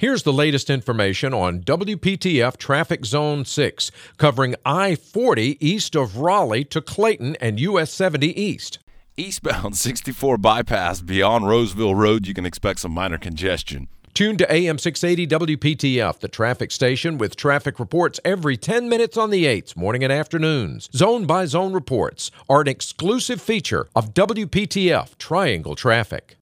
Here's the latest information on WPTF Traffic Zone 6, covering I 40 east of Raleigh to Clayton and US 70 east. Eastbound 64 bypass beyond Rolesville Road, you can expect some minor congestion. Tune to AM 680 WPTF, the traffic station with traffic reports every 10 minutes on the 8s, morning and afternoons. Zone by zone reports are an exclusive feature of WPTF Triangle Traffic.